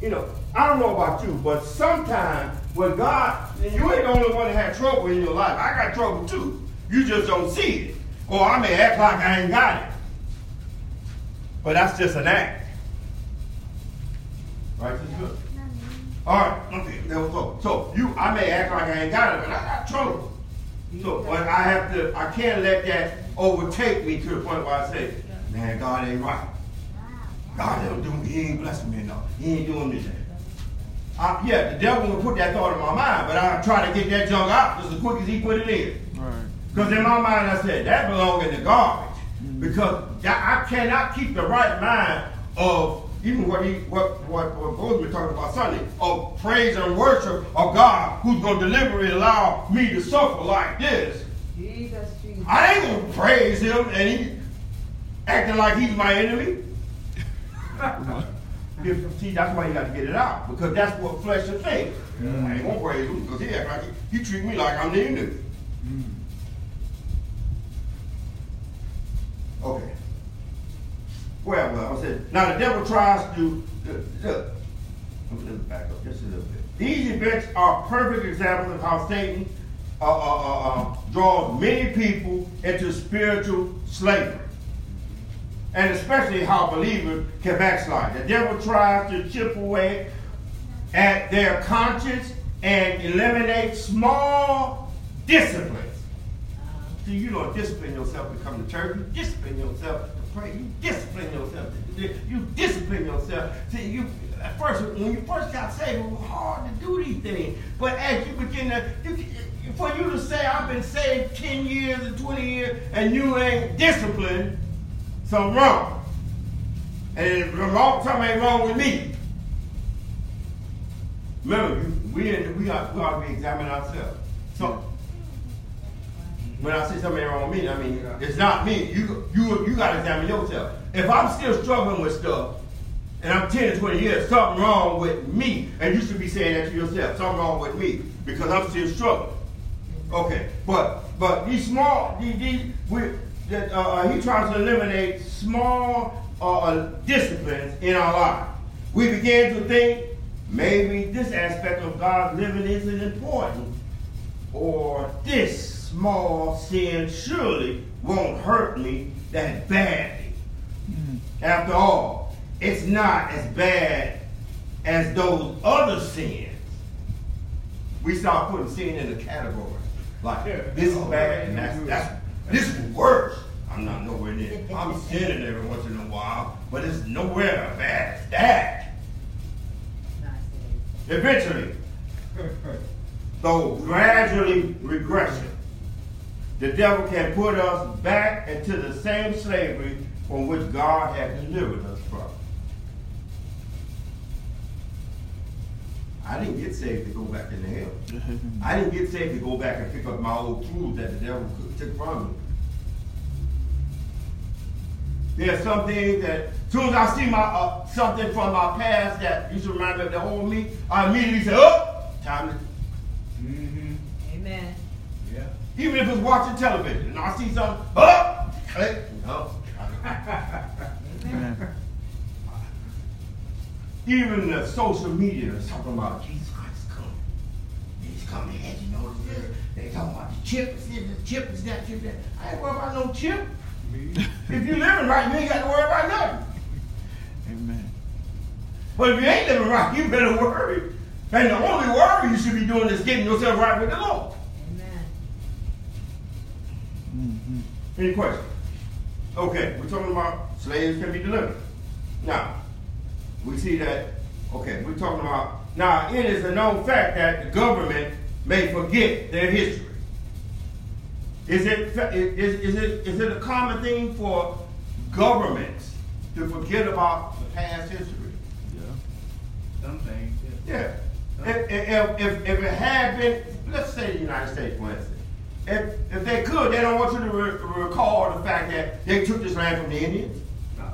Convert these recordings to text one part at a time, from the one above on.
you know, I don't know about you, but sometimes when God, you ain't the only one that had trouble in your life. I got trouble too. You just don't see it. Or I may act like I ain't got it. But that's just an act. Right? Good. All right, okay, there we go. So you, I may act like I ain't got it, but I got trouble. So, but I have to, I can't let that overtake me to the point where I say, man, God ain't right. God don't do, he ain't blessing me enough. He ain't doing this. I, yeah, the devil will put that thought in my mind, but I try to get that junk out just as quick as he put it in. Because in my mind, I said, that belongs in the garbage. Mm-hmm. Because I cannot keep the right mind of even what he what what what Bozeman talking about Sunday of praise and worship of God who's gonna deliberately allow me to suffer like this. Jesus, Jesus. I ain't gonna praise him and he acting like he's my enemy. See, that's why you got to get it out because that's what flesh will think. Mm. I ain't gonna praise him because he act like he, he treat me like I'm the enemy. Mm. Okay. Well, well, I said, now the devil tries to, look, let me back up just a little bit. These events are perfect examples of how Satan uh, uh, uh, uh, draws many people into spiritual slavery. And especially how believers can backslide. The devil tries to chip away at their conscience and eliminate small disciplines. See, you don't discipline yourself to come to church. You discipline yourself pray. You discipline yourself. You discipline yourself. See, you at first when you first got saved, it was hard to do these things. But as you begin to, you, for you to say, I've been saved 10 years and 20 years, and you ain't disciplined, something wrong. And if the wrong, something ain't wrong with me. Remember, we, we, got, we ought to be examining ourselves. So when I say something wrong with me, I mean it's not me. You you you got to examine yourself. If I'm still struggling with stuff, and I'm 10 to 20 years, something wrong with me, and you should be saying that to yourself. Something wrong with me because I'm still struggling. Okay, but but these small, these, these we, that, uh, uh, he tries to eliminate small uh, disciplines in our life. We begin to think maybe this aspect of God's living isn't important, or this small sin surely won't hurt me that badly. Mm-hmm. After all, it's not as bad as those other sins. We start putting sin in a category. Like, this is bad and that's, that's this is worse. I'm not nowhere near. I'm sinning every once in a while, but it's nowhere as bad as that. Eventually, though gradually regression, the devil can put us back into the same slavery from which God had delivered us from. I didn't get saved to go back into hell. I didn't get saved to go back and pick up my old tools that the devil took from me. There's some things that, as soon as I see my uh, something from my past that used to remind me of the old me, I immediately say, oh, time to. Mm-hmm. Amen. Yeah. Even if it's watching television and I see something, oh, click, no. Even the social media is talking about Jesus Christ coming. He's coming ahead, you know this. They talking about the chip, is this, the chip, is that, chip, that. I ain't worried about no chip. If you're living right, you ain't got to worry about nothing. Amen. But if you ain't living right, you better worry. And the only worry you should be doing is getting yourself right with the Lord. Amen. Mm-hmm. Any questions? Okay, we're talking about slaves can be delivered. Now, we see that, okay, we're talking about, now it is a known fact that the government may forget their history. Is it, is, is, it, is it a common thing for governments to forget about the past history? Yeah. Some things. Yeah. yeah. If, if, if, if it had been, let's say the United States, for instance, if, if they could, they don't want you to re recall the fact that they took this land from the Indians. No.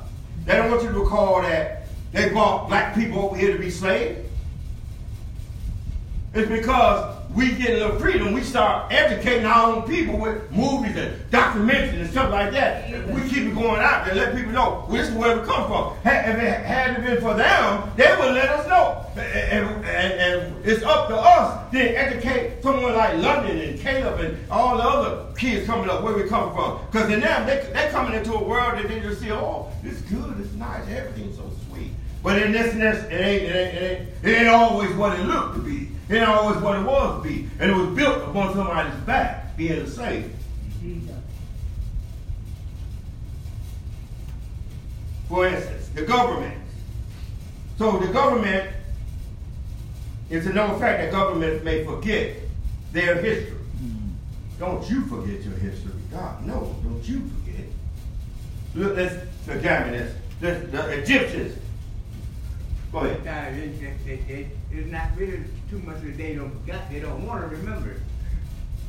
They don't want you to recall that they brought black people over here to be slaves. It's because we get a little freedom. We start educating our own people with movies and documentaries and stuff like that. We keep it going out there, let people know well, this is where we come from. If it hadn't been for them, they would let us know. And, and, and, it's up to us to educate someone like London and Caleb and all the other kids coming up where we come from. Because in them, they, they're coming into a world that they just see, oh, it's good, it's nice, everything's so sweet. But in this, this it, ain't, it, ain't, it, ain't, it ain't always what it looked to be. It ain't always what it was to be. And it was built upon somebody's back, being the same. For instance, the government. So the government, it's a known fact that governments may forget their history. Don't you forget your history. God, no, don't you forget. Look, let's examine this. The, the Egyptians. Go ahead. It's not really too much that they don't forget. They don't want to remember.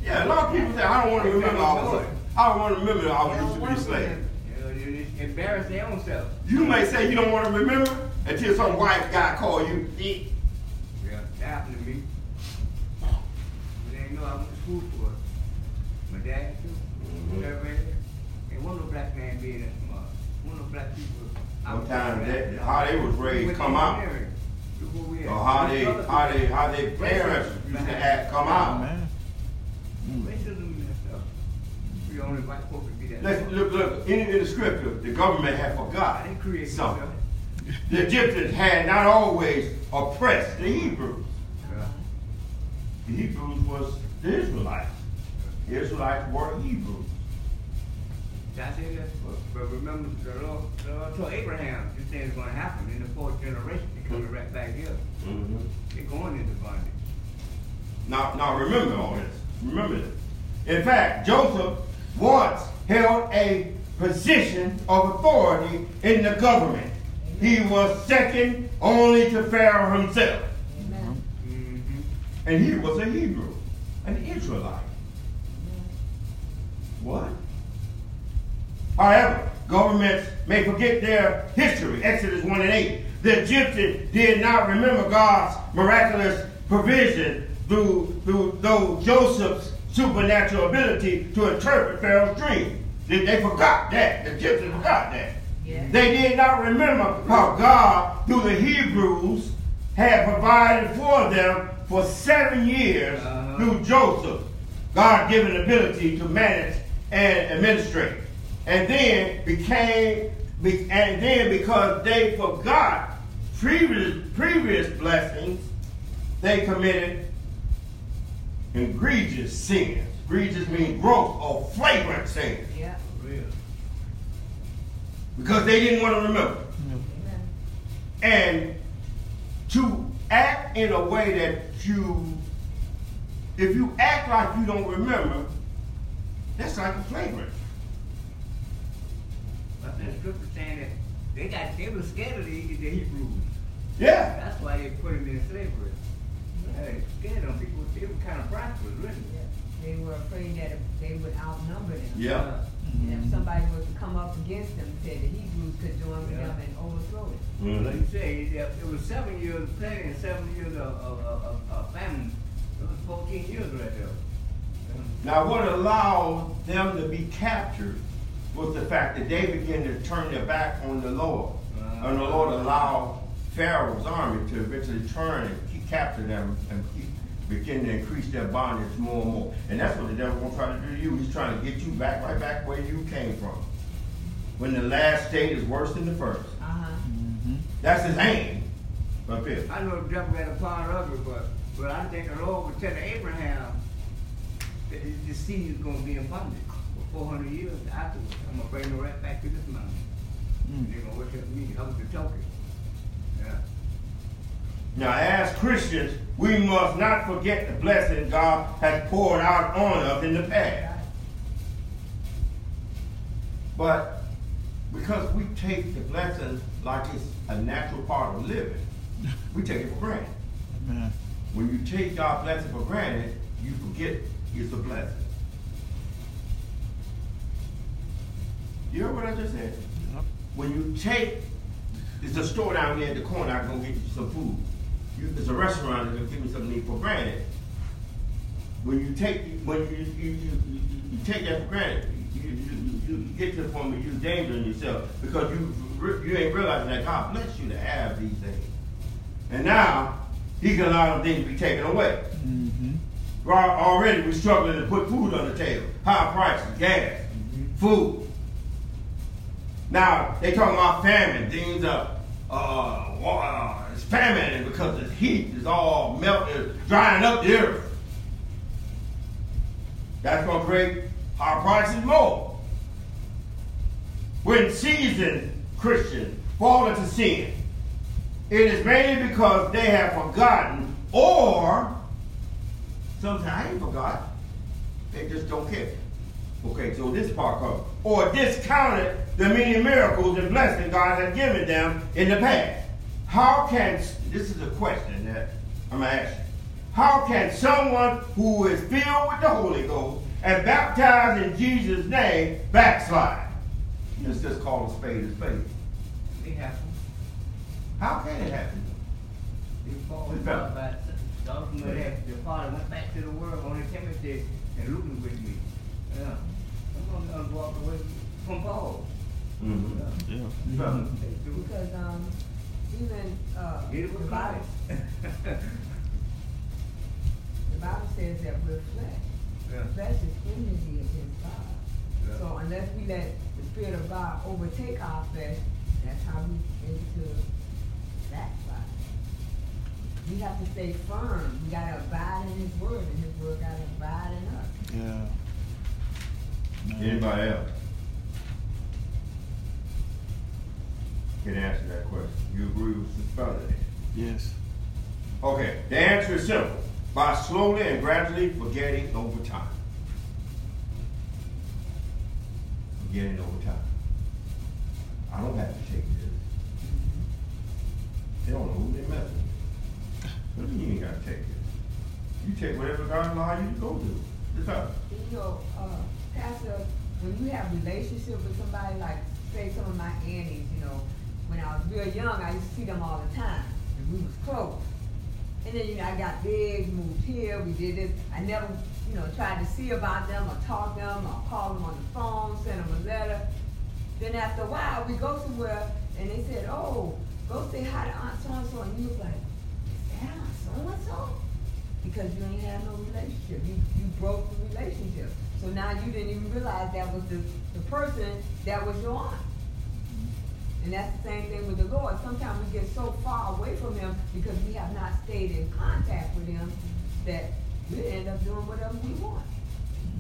Yeah, a lot of people say, I don't want to remember I was, I don't want to remember I was used to be slave. You know, embarrass their own self. You may say you don't want to remember until some white guy call you dick. Yeah, that happened to me. They didn't know I went to school for it. My dad too. Mm-hmm. Ain't one no black man being that smart. One no black people. Sometimes that, how they was raised come out. Or how they how they how their parents used to act come out. Man. Let's look look in, in the scripture, the government had forgot something. The Egyptians had not always oppressed the Hebrews. The Hebrews was the Israelites. The Israelites were Hebrews. That's. But remember, the Lord, the Lord told Abraham this thing is going to happen in the fourth generation. They're coming right back here. Mm-hmm. They're going into bondage. Now, now remember all this. Remember this. In fact, Joseph once held a position of authority in the government. He was second only to Pharaoh himself. Amen. Mm-hmm. And he was a Hebrew, an Israelite. What? However, governments may forget their history. Exodus 1 and 8. The Egyptians did not remember God's miraculous provision through, through, Joseph's supernatural ability to interpret Pharaoh's dream. They, they forgot that. The Egyptians forgot that. Yeah. They did not remember how God, through the Hebrews, had provided for them for seven years uh-huh. through Joseph, God given ability to manage and administrate and then became, and then because they forgot previous, previous blessings, they committed egregious sins. Egregious means gross or flagrant sins. Yeah. Real. Because they didn't want to remember. And to act in a way that you, if you act like you don't remember, that's like a flagrant the scripture saying that they got they were scared of the, the Hebrews. Yeah. That's why they put them in slavery. Hey, scared them. People they were kind of prosperous, really. Yeah. They were afraid that they would outnumber them. Yeah. Mm-hmm. And if somebody was to come up against them, said the Hebrews could join with yeah. them and overthrow it. Mm-hmm. Like you say, it was seven years of plenty and seven years of, of, of, of famine. It was 14 years right there. Now, what allowed them to be captured was the fact that they began to turn their back on the Lord. Uh-huh. And the Lord allowed Pharaoh's army to eventually turn and keep capture them and keep, begin to increase their bondage more and more. And that's what the devil wants to try to do to you. He's trying to get you back right back where you came from. When the last state is worse than the 1st uh-huh. mm-hmm. That's his aim. Up here. I know the devil had a part of it, but, but I think the Lord was telling Abraham that the seed is going to be in bondage. 400 years afterwards, I'm going to bring them right back to this mountain. Mm. They're going to worship me. I was the token. Yeah. Now, as Christians, we must not forget the blessing God has poured out on us in the past. But because we take the blessing like it's a natural part of living, we take it for granted. Amen. When you take God's blessing for granted, you forget it's a blessing. You heard what I just said? Yep. When you take, there's a store down there at the corner, I'm going to get you some food. you, it's a restaurant that's gonna give me something to eat for granted. When you take, when you, you, you, you, you take that for granted, you, you, you, get to the point where you're endangering yourself because you, you ain't realizing that God bless you to have these things. And now, He can allow them things to be taken away. Mm-hmm. Already we're struggling to put food on the table. High prices, gas, food. Now they talking about famine. Things are uh, uh, it's famine because the heat is all melting, drying up the earth. That's gonna create high prices more. When seasoned Christians fall into sin, it is mainly because they have forgotten or Sometimes I ain't forgot. They just don't care. Okay, so this part comes. Or discounted the many miracles and blessings God has given them in the past. How can, this is a question that I'm going to ask you. How can someone who is filled with the Holy Ghost and baptized in Jesus' name backslide? Let's just call a spade a spade. It happens. How can it happen? They fall It's in better. love by some of them that the father went back to the world on Timothy and looking with me. Yeah. I'm going to walk away from Paul. Mm-hmm. Yeah. Yeah. They do. Because, um, even, uh, Get it the Bible, the Bible says that we're flesh. Yeah. Flesh is enmity against God. Yeah. So unless we let the Spirit of God overtake our flesh, that's how we get into backslide. We have to stay firm. We gotta abide in His Word, and His Word gotta abide in us. Yeah. Man. Anybody else? Can answer that question. You agree with Sister Feather? Yes. Okay, the answer is simple. By slowly and gradually forgetting over time. Forgetting over time. I don't have to take this. They don't know who they messing with. What do you mean you gotta take this? You take whatever God allow you to go do. It's up. You know, uh, Pastor, when you have relationship with somebody, like say some of my aunties, you know, when I was real young, I used to see them all the time, and we was close. And then, you know, I got big, moved here, we did this. I never, you know, tried to see about them or talk to them or call them on the phone, send them a letter. Then after a while, we go somewhere, and they said, oh, go say hi to Aunt so-and-so, and you was like, is that Aunt so-and-so? because you ain't had no relationship. You you broke the relationship. So now you didn't even realize that was the, the person that was your aunt. And that's the same thing with the Lord. Sometimes we get so far away from him because we have not stayed in contact with him that we end up doing whatever we want.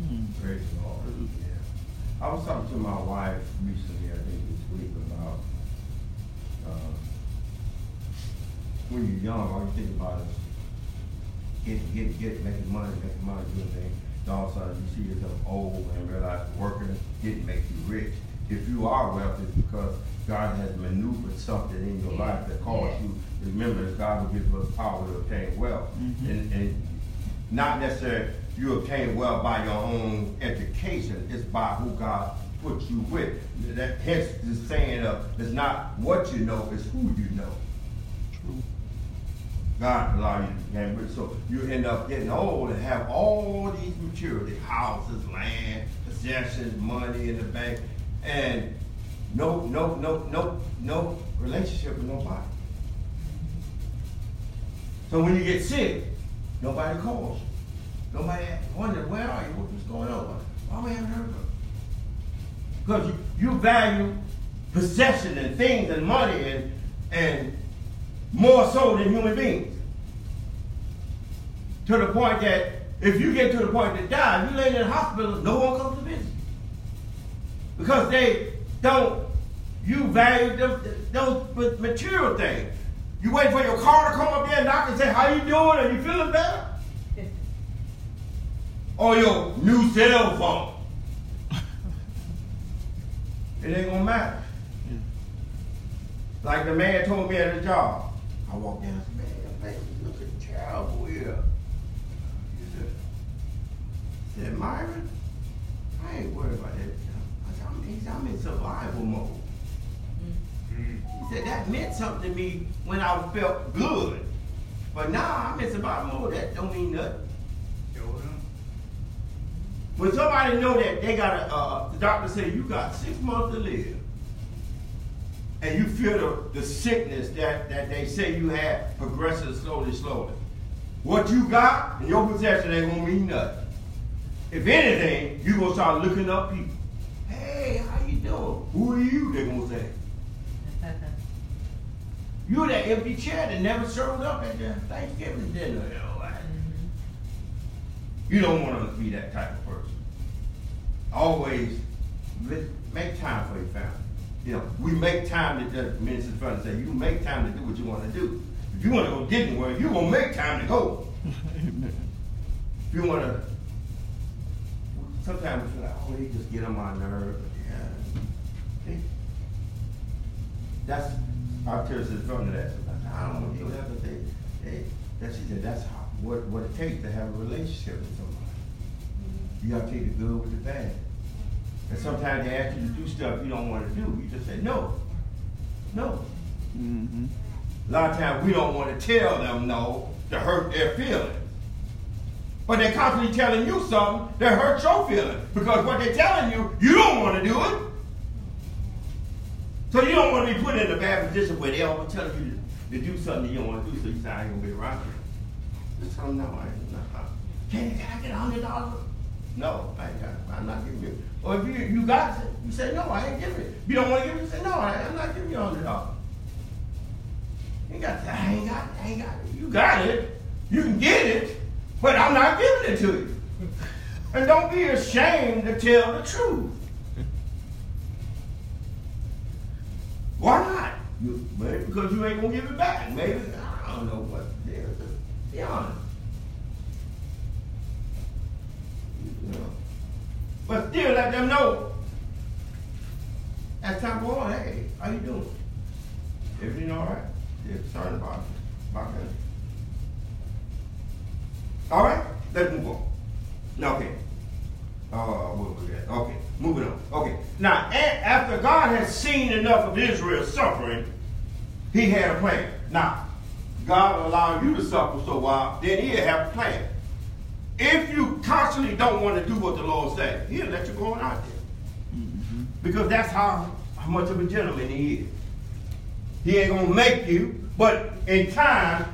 Mm. Praise the Lord. Yeah. I was talking to my wife recently, I think this week, about uh, when you're young, all you think about is get, get, get, making money, making money, doing things. Then all of a sudden, you see yourself old and realize working didn't make you rich. If you are wealthy, it's because God has maneuvered something in your life that caused you. Remember, that God will give us power to obtain wealth, Mhm. and, and not necessarily you obtain wealth by your own education. It's by who God puts you with. That hence the saying of it's not what you know, it's who you know. True. God allow you to gain rich. So you end up getting old and have all these maturity, houses, land, possessions, money in the bank, and no, no, no, no, no relationship with nobody. So when you get sick, nobody calls you. Nobody wonders, where are you? What's going on? Why we haven't heard from you? Because you, you value possession and things and money and and more so than human beings. To the point that if you get to the point to die, you lay in the hospital, no one comes to visit. You. Because they don't, you value those, those material things. You wait for your car to come up there and knock and say, how you doing? Are you feeling better? Or your new cell phone. It ain't gonna matter. Yeah. Like the man told me at the job. I walked in and said, man, is looking terrible here. He said, said, Myron, I ain't worried about that. I said, I'm, he said, I'm in survival mode. He said, that meant something to me when I felt good. But now I'm in survival mode. That don't mean nothing. When somebody know that they got a, uh, the doctor say you got six months to live, and you feel the, the sickness that, that they say you have progressing slowly, slowly. What you got in your possession ain't gonna mean nothing. If anything, you gonna start looking up people. Hey, how you doing? Who are you? They're gonna say. You're that empty chair that never showed up at the Thanksgiving dinner. You, know, like, you don't want to be that type of person. Always make time for your family. You know, we make time to just Minister Fund say you make time to do what you want to do. If you want to go Disney World, you're gonna make time to go. If you want to, sometimes we feel like, oh, they just get on my nerves. Yeah. They- That's, our tell Sister from that sometimes. I don't want to do that, but they, they, that she said, that's how, what, what it takes to have a relationship with somebody. You gotta take the good with the bad. And sometimes they ask you to do stuff you don't want to do. You just say, no, no. Mm-hmm. A lot of times we don't want to tell them no to hurt their feelings. But they're constantly telling you something that hurts your feelings. Because what they're telling you, you don't want to do it. So you don't want to be put in a bad position where they're always telling you to, to do something you don't want to do, so you say, I ain't going to be around you. Just tell them, no, I ain't not. Uh, can, can I get a hundred dollars? No, I ain't got it. I'm not giving you. Or if you, you got it, you say, no, I ain't giving it. You don't want to give it, you say, no, I, I'm not giving you a hundred dollars. You ain't got I ain't got it. I ain't got it. You got it. You can get it, but I'm not giving it to you. And don't be ashamed to tell the truth. Why not? You, maybe because you ain't gonna give it back. Maybe I don't know what. Yeah, be honest. But still let them know. As time go on, hey, how you doing? Everything all right? They're concerned about about that. All right, let's move on. Okay. Uh, what was that? Okay, moving on. Okay. Now, after God had seen enough of Israel's suffering, He had a plan. Now, God allowed you to suffer so while, then He'll have a plan. If you constantly don't want to do what the Lord said, He'll let you go on out there. Mm-hmm. Because that's how, how much of a gentleman He is. He ain't gonna make you, but in time,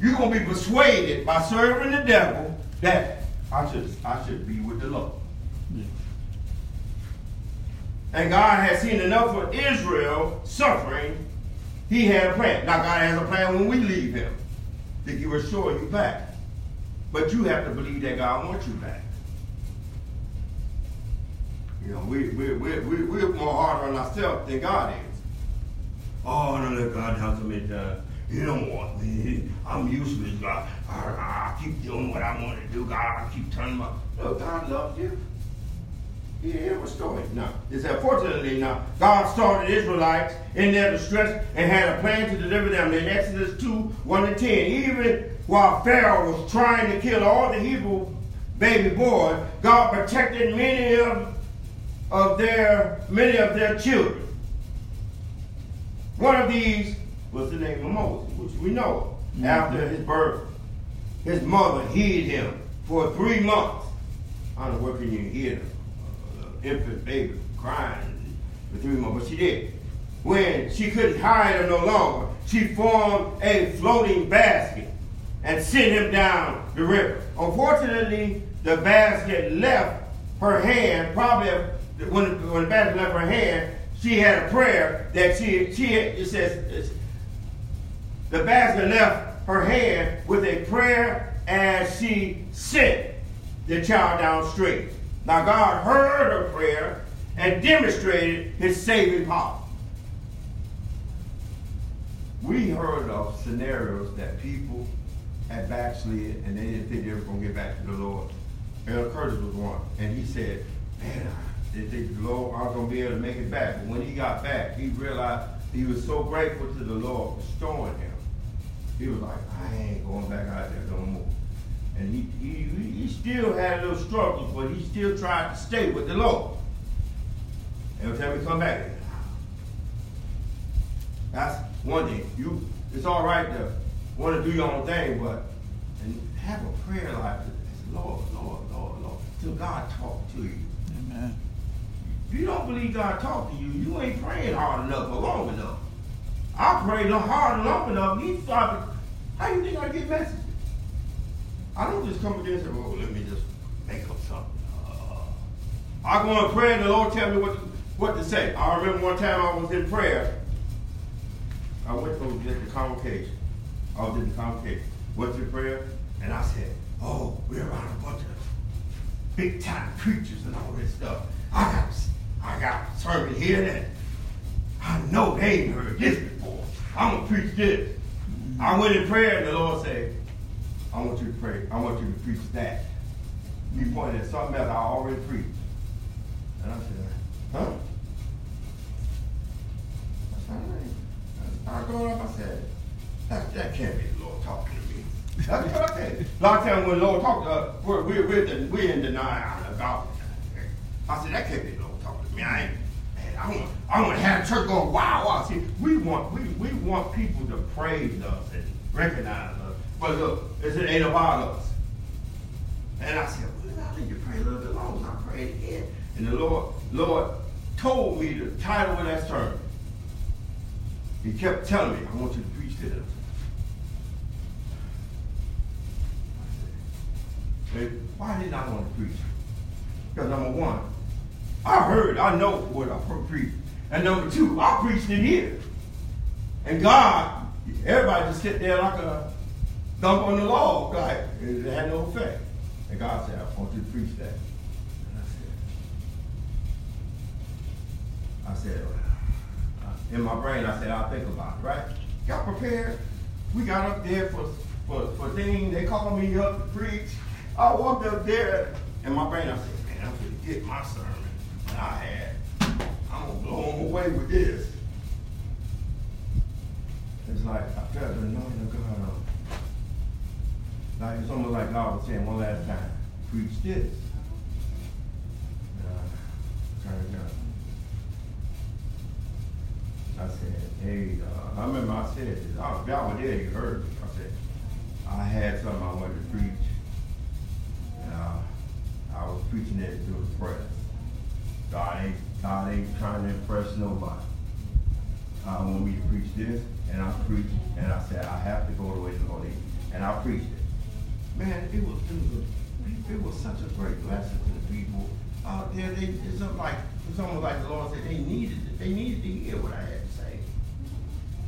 you're gonna be persuaded by serving the devil that I should I should be with the Lord. And God has seen enough of Israel suffering. He had a plan. Now God has a plan when we leave Him to He restore you back. But you have to believe that God wants you back. You know, we, we, we, we, we're more hard on ourselves than God is. Oh, no, let God to me done. You don't want me. I'm useless, God. I, I keep doing what I want to do, God. I keep turning my. No, God loves you. He didn't restore it. Now, it's unfortunately now, God started Israelites in their distress and had a plan to deliver them in Exodus 2, 1 to 10. Even while Pharaoh was trying to kill all the Hebrew baby boys, God protected many of, of their many of their children. One of these was the name of Moses, which we know. Mm-hmm. After his birth, his mother hid him for three months. I don't know where can you hear an infant baby crying for three months, but she did. When she couldn't hide him no longer, she formed a floating basket and sent him down the river. Unfortunately, the basket left her hand, probably when, when the basket left her hand, she had a prayer that she, she it says, the basket left her hand with a prayer as she sent the child down stream. Now God heard her prayer and demonstrated his saving power. We heard of scenarios that people had backslid and they didn't think they were going to get back to the Lord. Elder Curtis was one, and he said, man, I didn't think the Lord was going to be able to make it back. But when he got back, he realized he was so grateful to the Lord for restoring him. He was like, I ain't going back out there no more. And he, he, he still had a little struggles, but he still tried to stay with the Lord. Every time we come back, that's one thing. You, it's all right to want to do your own thing, but and have a prayer life. Lord, Lord, Lord, Lord, till God talk to you. Amen. If you don't believe God talk to you, you ain't praying hard enough or long enough. I prayed hard and long enough. He started. How you think I get messages? I don't just come against it. Oh, let me just make up something. Uh, I go in prayer and the Lord tell me what to, what to say. I remember one time I was in prayer. I went to the convocation. I was in the convocation. Went to prayer and I said, "Oh, we're around a bunch of big time preachers and all this stuff. I got I got a sermon here that I know they ain't heard this before. I'm gonna preach this. I went in prayer and the Lord said, I want you to pray. I want you to preach that. He pointed at something else I already preached. And I said, huh? I said, I going up, I said, that, that can't be the Lord talking to me. That's what I said. A lot of times when the Lord talks to us, uh, we're, we're, we're, we're in denial about it. I said, that can't be the Lord talking to me. I ain't, I want, I want to have church going wow, wow. See, we want, we, we want people to praise us and recognize. But look, it ain't about us. And I said, well, I need to pray a little bit longer. I prayed again. And the Lord, Lord told me the title of that sermon. He kept telling me, I want you to preach to them. Said, why didn't I want to preach? Because number one, I heard, I know what I preach. And number two, I preached it here. And God, everybody just sit there like a thump on the law. like it had no effect. And God said, I want you to preach that. And I said, I said, uh, in my brain, I said, I'll think about it, right? Got prepared. We got up there for, for, for things. They called me up to preach. I walked up there, in my brain, I said, man, I'm going to get my sermon that I had. I'm going to blow them away with this. It's like I felt the anointing of God on Like it's almost like God was saying one last time, preach this. Uh, turned up. I said, hey, uh, I remember I said this. Y'all were there, you heard me. I said, I had something I wanted to preach. And uh, I was preaching it to the press. God ain't, God ain't trying to impress nobody. I want me to preach this, and I preached, and I said, I have to go the way the Lord leads. And I preached it. Man, it was, it was, a, it was such a great blessing to the people out there. They, it's like, it's almost like the Lord said they needed it. They needed to hear what I had to say.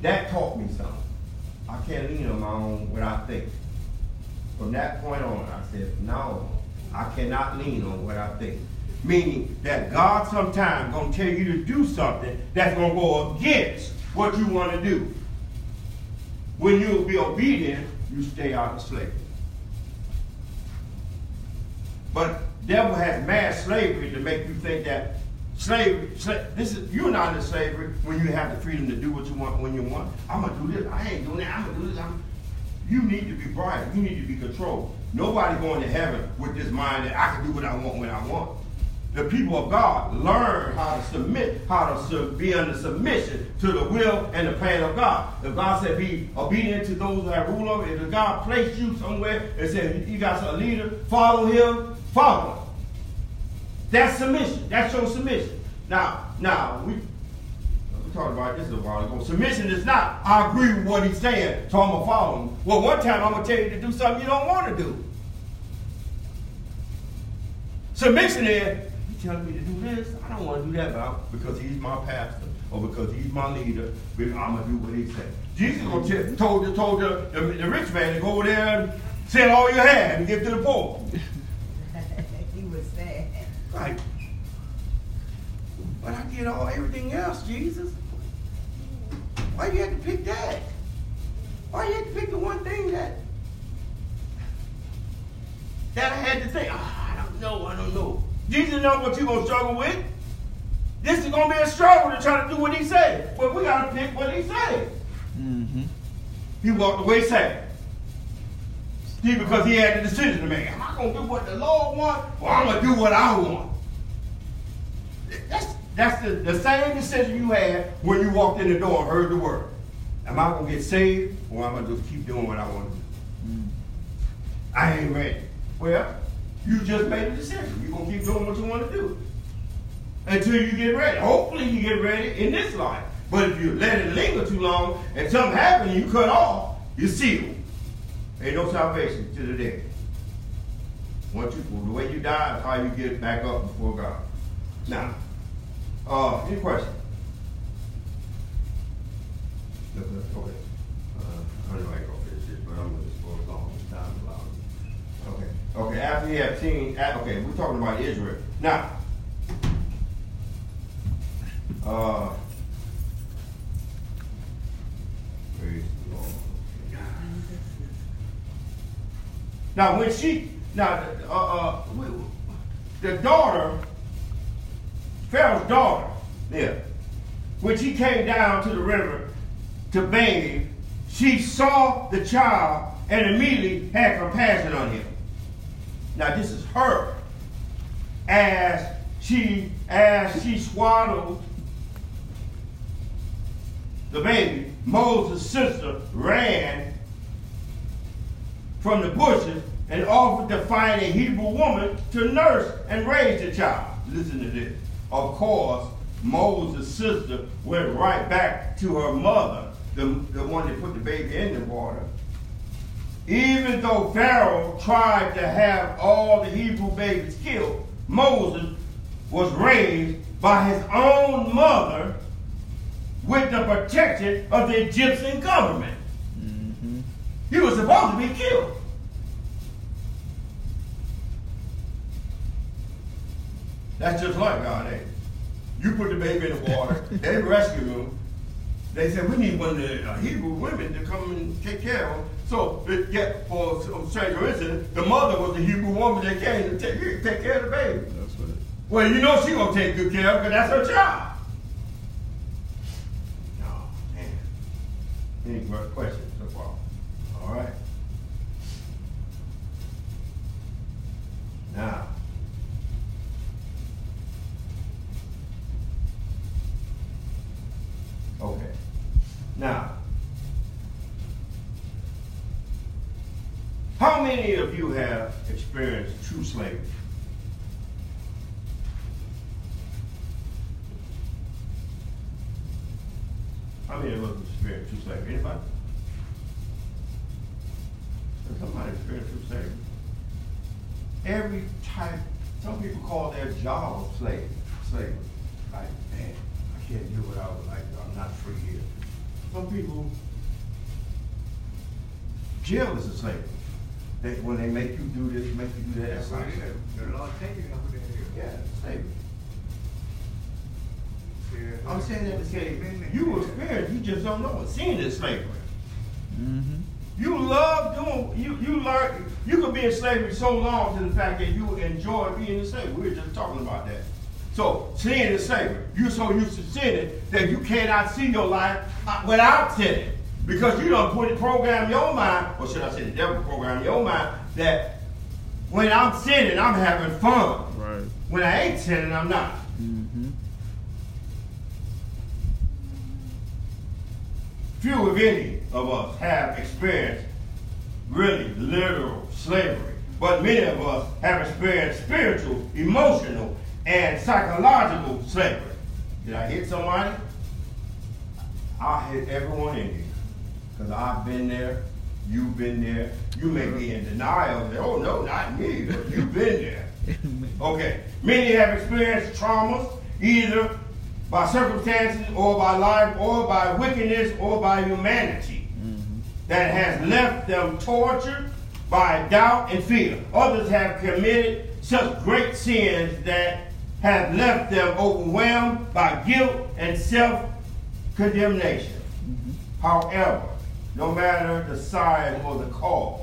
That taught me something. I can't lean on my own what I think. From that point on, I said, no, I cannot lean on what I think. Meaning that God sometimes gonna tell you to do something that's gonna go against what you want to do. When you'll be obedient, you stay out of slavery. But devil has mass slavery to make you think that slavery, this is you're not in slavery when you have the freedom to do what you want when you want. I'm gonna do this. I ain't doing that. I'm gonna do this. I'm, you need to be bright. You need to be controlled. Nobody going to heaven with this mind that I can do what I want when I want the people of God learn how to submit, how to be under submission to the will and the plan of God. If God said be obedient to those that rule over, if God placed you somewhere and said you got a leader, follow him, him. That's submission. That's your submission. Now, now we we talked about this a while ago. Submission is not I agree with what he's saying, so I'm gonna follow him. Well, one time I'm gonna tell you to do something you don't want to do. Submission is he telling me to do this. I don't want to do that now because he's my pastor or because he's my leader. I'm gonna do what he said. Jesus gonna told the told the, the, the, rich man to go over there and sell all you have and give to the poor. He was sad. Right. But I did all everything else, Jesus. Why you had to pick that? Why you had to pick the one thing that that I had to think? Oh, I don't know. I don't know. Jesus knows what you're going to struggle with. This is going to be a struggle to try to do what he said. But we got to pick what he said. Mm-hmm. He walked away sad. See, because he had the decision to make. Am I going to do what the Lord wants or I'm going to do what I want? That's, that's the, the same decision you had when you walked in the door and heard the word. Am I gonna get saved or am I gonna just keep doing what I want to do? Mm. I ain't ready. Well, you just made a decision. You're gonna keep doing what you want to do. Until you get ready. Hopefully you get ready in this life. But if you let it linger too long and something happens and you cut off, you're sealed. Ain't no salvation to the dead. Once you, the way you die is how you get back up before God. Now, uh, any questions? Okay. Uh, I know I ain't gonna finish this, but I'm gonna just go along. Time allowed. Okay. Okay. After you have seen, okay, we're talking about Israel. Now, uh, praise Now, when she, now, uh, uh, the daughter, Pharaoh's daughter, yeah, when she came down to the river to bathe, she saw the child and immediately had compassion on him. Now, this is her. As she, as she swaddled the baby, Moses' sister ran from the bushes and offered to find a Hebrew woman to nurse and raise the child. Listen to this. Of course, Moses' sister went right back to her mother, the, the one that put the baby in the water. Even though Pharaoh tried to have all the Hebrew babies killed, Moses was raised by his own mother with the protection of the Egyptian government. He was supposed to be killed. That's just like God, ain't? You put the baby in the water, they rescue him. They said, we need one of the uh, Hebrew women to come and take care of him. So, yet, for some strange incident, the mother was the Hebrew woman that came to take, take care of the baby. That's what it Well, you know she gonna take good care of because that's her job. Oh, man. Any more questions? All right. Now. Okay. Now. How many of you have experienced true slavery? How many of us experienced true slavery? Anybody? Has somebody experienced true slavery? Every type, some people call their job slave, slavery. Like, man, I can't do what I would like, I'm not free here. Some people, jail is a slavery. They, when they make you do this, make you do that, that's That's not what it slavery. is. The Lord take you over there. Yeah, slavery. Yeah. I'm saying that to say, you were experience, you just don't know it. Seeing this slavery. Mm-hmm. You love doing, you, you learn, you could be in slavery so long to the fact that you enjoy being in slavery. We were just talking about that. So, sin is slavery. You're so used to sinning that you cannot see your life uh, without sinning. Because you don't put a program in your mind, or should I say the devil program in your mind, that when I'm sinning, I'm having fun. Right. When I ain't sinning, I'm not. Mm-hmm. Few, if any, of us have experienced really literal slavery, but many of us have experienced spiritual, emotional, and psychological slavery. Did I hit somebody? I hit everyone in here because I've been there. You've been there. You may be in denial. Oh no, not me. But you've been there. Okay. Many have experienced traumas either by circumstances or by life or by wickedness or by humanity that has left them tortured by doubt and fear. Others have committed such great sins that have left them overwhelmed by guilt and self condemnation. However, no matter the size or the cause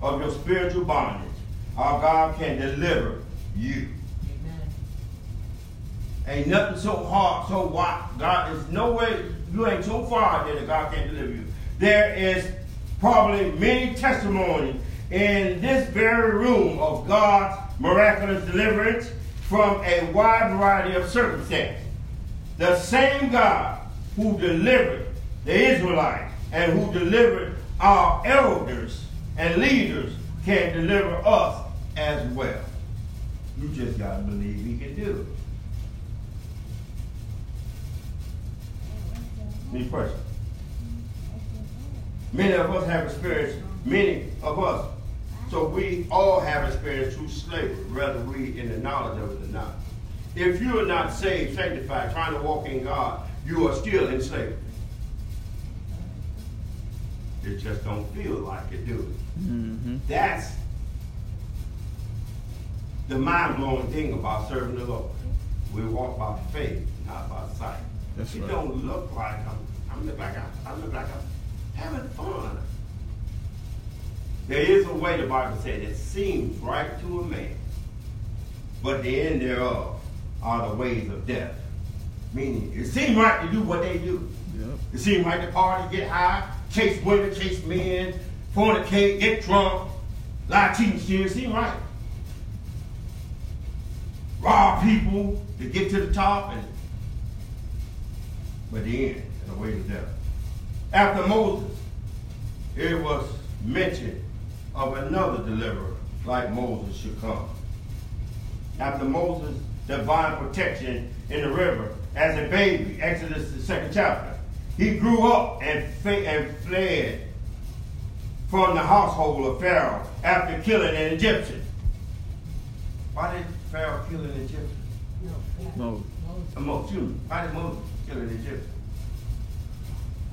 of your spiritual bondage, our God can deliver you. Amen. Ain't nothing so hard, so wide. God is no way, you ain't so far there that God can't deliver you. There is probably many testimonies in this very room of God's miraculous deliverance from a wide variety of circumstances. The same God who delivered the Israelites and who delivered our elders and leaders can deliver us as well. You just got to believe he can do it. Any questions? Many of us have experienced, many of us, so we all have experienced true slavery, whether we in the knowledge of it or not. If you are not saved, sanctified, trying to walk in God, you are still in slavery. It just don't feel like it, do it? Mm-hmm. That's the mind-blowing thing about serving the Lord. We walk by faith, not by sight. That's it right. don't look like I'm, I look like I'm, I look like I'm having fun. There is a way the Bible said it seems right to a man, but the end thereof are the ways of death. Meaning, it seems right to do what they do. Yep. It seems right to party, get high, chase women, chase men, fornicate, get drunk, lie, cheat, and steal. It seems right. Rob people to get to the top, and but the end and the ways of death. After Moses, it was mentioned of another deliverer like Moses should come. After Moses' divine protection in the river as a baby, Exodus the second chapter, he grew up and, fa- and fled from the household of Pharaoh after killing an Egyptian. Why did Pharaoh kill an Egyptian? No. Mo- excuse me, why did Moses kill an Egyptian?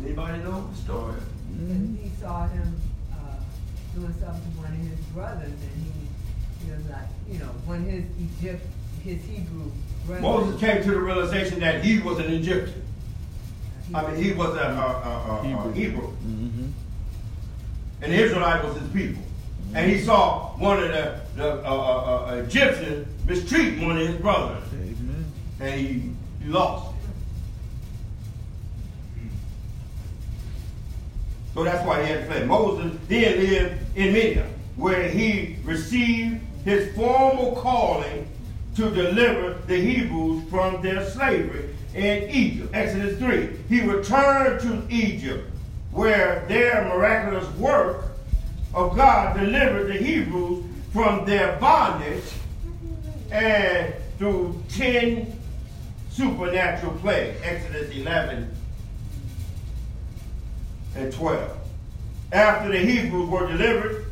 Anybody know the story? And he saw him uh, doing something to one of his brothers, and he, he was like, you know, one of his Egypt, his Hebrew brothers. Moses came to the realization that he was an Egyptian. I mean, he was a, a, a, a, a Hebrew. Hebrew. Mm-hmm. and the Israelite was his people. And he saw one of the, the uh, uh, uh, Egyptians mistreat one of his brothers, Amen. and he, he lost So that's why he had to flee. Moses then lived in Midian, where he received his formal calling to deliver the Hebrews from their slavery in Egypt. Exodus 3. He returned to Egypt, where their miraculous work of God delivered the Hebrews from their bondage and through 10 supernatural plagues. Exodus 11 and 12. After the Hebrews were delivered,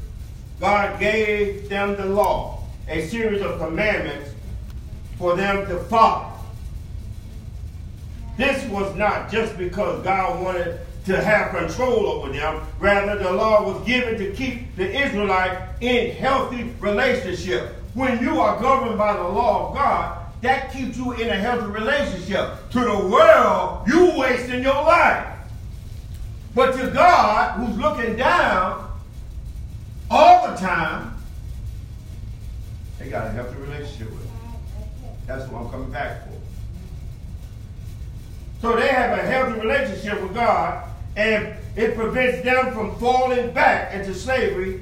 God gave them the law, a series of commandments for them to follow. This was not just because God wanted to have control over them. Rather, the law was given to keep the Israelite in healthy relationship. When you are governed by the law of God, that keeps you in a healthy relationship. To the world, you wasting your life. But to God, who's looking down all the time, they got a healthy relationship with him. That's what I'm coming back for. So they have a healthy relationship with God, and it prevents them from falling back into slavery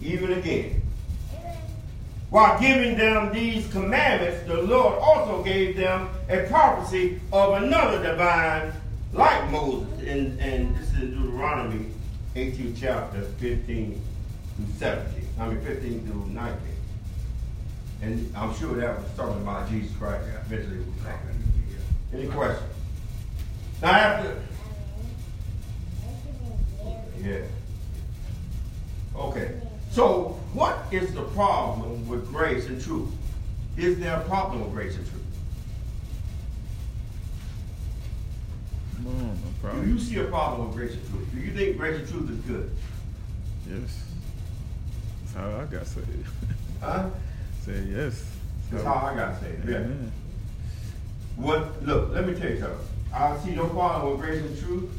even again. While giving them these commandments, the Lord also gave them a prophecy of another divine like Moses. And, and this is Deuteronomy 18 chapter 15 through 17. I mean 15 through 19. And I'm sure that was talking about Jesus Christ. Eventually it was talking. Any questions? Now after Yeah. Okay. So what is the problem with grace and truth? Is there a problem with grace and truth? Come on, no Do you see a problem with grace and truth? Do you think grace and truth is good? Yes. That's how I got saved. Huh? Say yes. That's how I got saved. Yeah. Amen. What? Look, let me tell you something. I see no problem with grace and truth.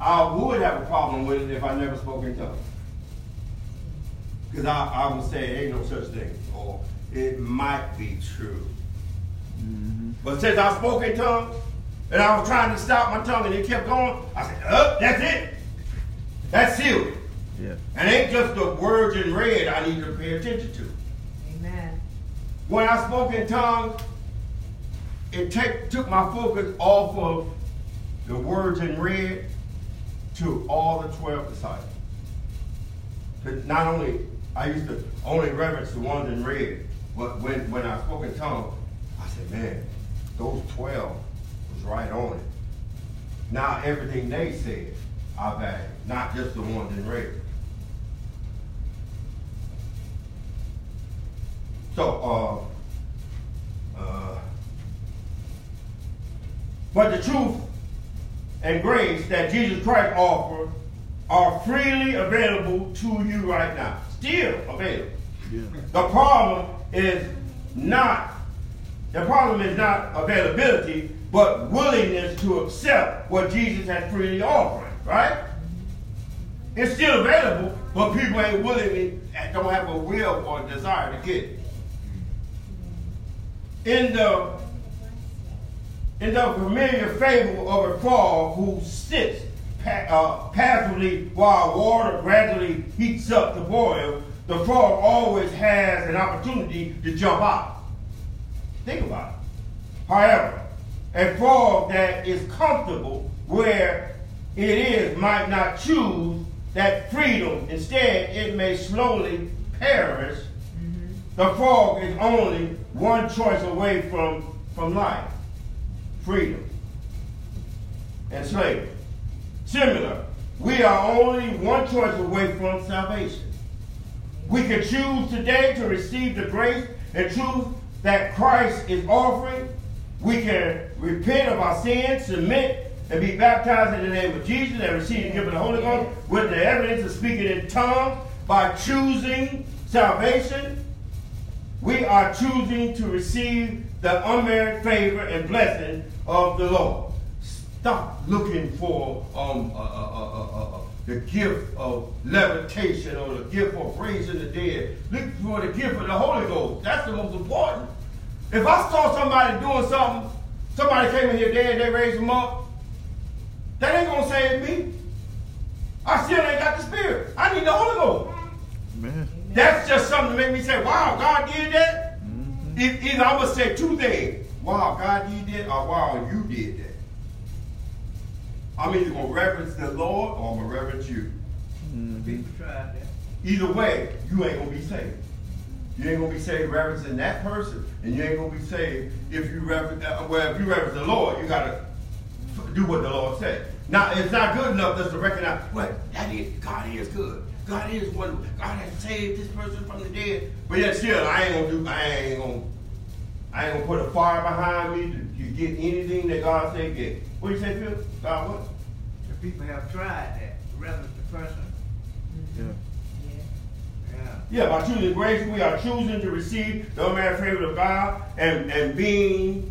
I would have a problem with it if I never spoke in tongues. Because I, I would say ain't no such thing, or it might be true. Mm-hmm. But since I spoke in tongues, and I was trying to stop my tongue, and it kept going, I said, "Up, that's it. That's sealed. Yeah. And it ain't just the words in red I need to pay attention to." Amen. When I spoke in tongues, it take, took my focus off of the words in red to all the 12 disciples. But not only, I used to only reverence the ones in red, but when, when I spoke in tongues, I said, man, those 12 was right on it. Now everything they said, I value, not just the ones in red. So, uh, uh, but the truth and grace that Jesus Christ offered are freely available to you right now. Still available. Yeah. The problem is not the problem is not availability, but willingness to accept what Jesus has freely offered. Right? It's still available, but people ain't willing, and don't have a will or a desire to get it. In the in the familiar fable of a frog who sits uh, passively while water gradually heats up to boil, the frog always has an opportunity to jump out. Think about it. However, a frog that is comfortable where it is might not choose that freedom. Instead, it may slowly perish. Mm-hmm. The frog is only one choice away from, from life freedom and slavery. Similar, we are only one choice away from salvation. We can choose today to receive the grace and truth that Christ is offering. We can repent of our sins, submit, and be baptized in the name of Jesus and receive the gift of the Holy Ghost with the evidence of speaking in tongues by choosing salvation. We are choosing to receive the unmerited favor and blessing of the Lord. Stop looking for um, uh, uh, uh, the gift of levitation or the gift of raising the dead. Look for the gift of the Holy Ghost. That's the most important. If I saw somebody doing something, somebody came in here dead, they raised them up, that ain't gonna save me. I still ain't got the Spirit. I need the Holy Ghost. Man. That's just something to make me say, wow, God did that. Mm-hmm. Either I would say two things. Wow, God did that, or wow, you did that. I'm either going to reverence the Lord or I'm going to reverence you. Mm-hmm. People tried that. Either way, you ain't going to be saved. You ain't to be saved reverencing that person, and you ain't to be saved if you reverence, uh, well, if you reverence the Lord, you got to do what the Lord said. Now, it's not good enough just to recognize, well, that is, God is good. God is one. God has saved this person from the dead. But yet still, I ain't gonna do. I ain't gonna. I ain't gonna put a fire behind me to, to get anything that God said get. What do you say, Phil? God what? The people have tried that. Reverence the person. Yeah. By choosing grace, we are choosing to receive the unmerited favor of God and, and being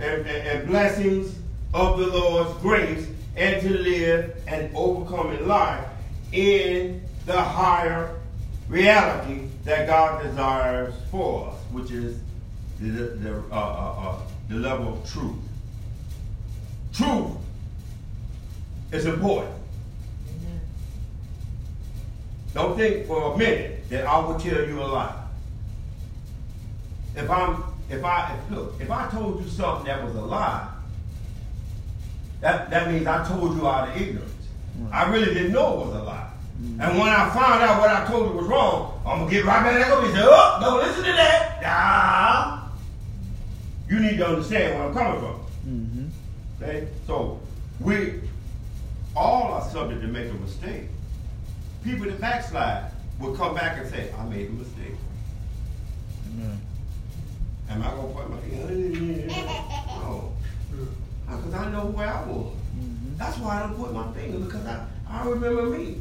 and, and, and blessings of the Lord's grace and to live an overcoming life in the higher reality that God desires for us, which is the, the, uh, uh, uh, the level of truth. Truth is important. Don't think for a minute that I will tell you a lie. If I'm, if I, if, look, if I told you something that was a lie, that, that means I told you out of ignorance. I really didn't know it was a lie. And when I found out what I told you was wrong, I'm gonna get right back up and say, "Oh, don't listen to that." Nah. You need to understand where I'm coming from. Mm-hmm. Okay, so we all are subject to make a mistake. People that backslide will come back and say, "I made a mistake." Amen. Am I gonna put my finger? No, because I know where I was. Mm-hmm. That's why I don't put my finger because I, I remember me.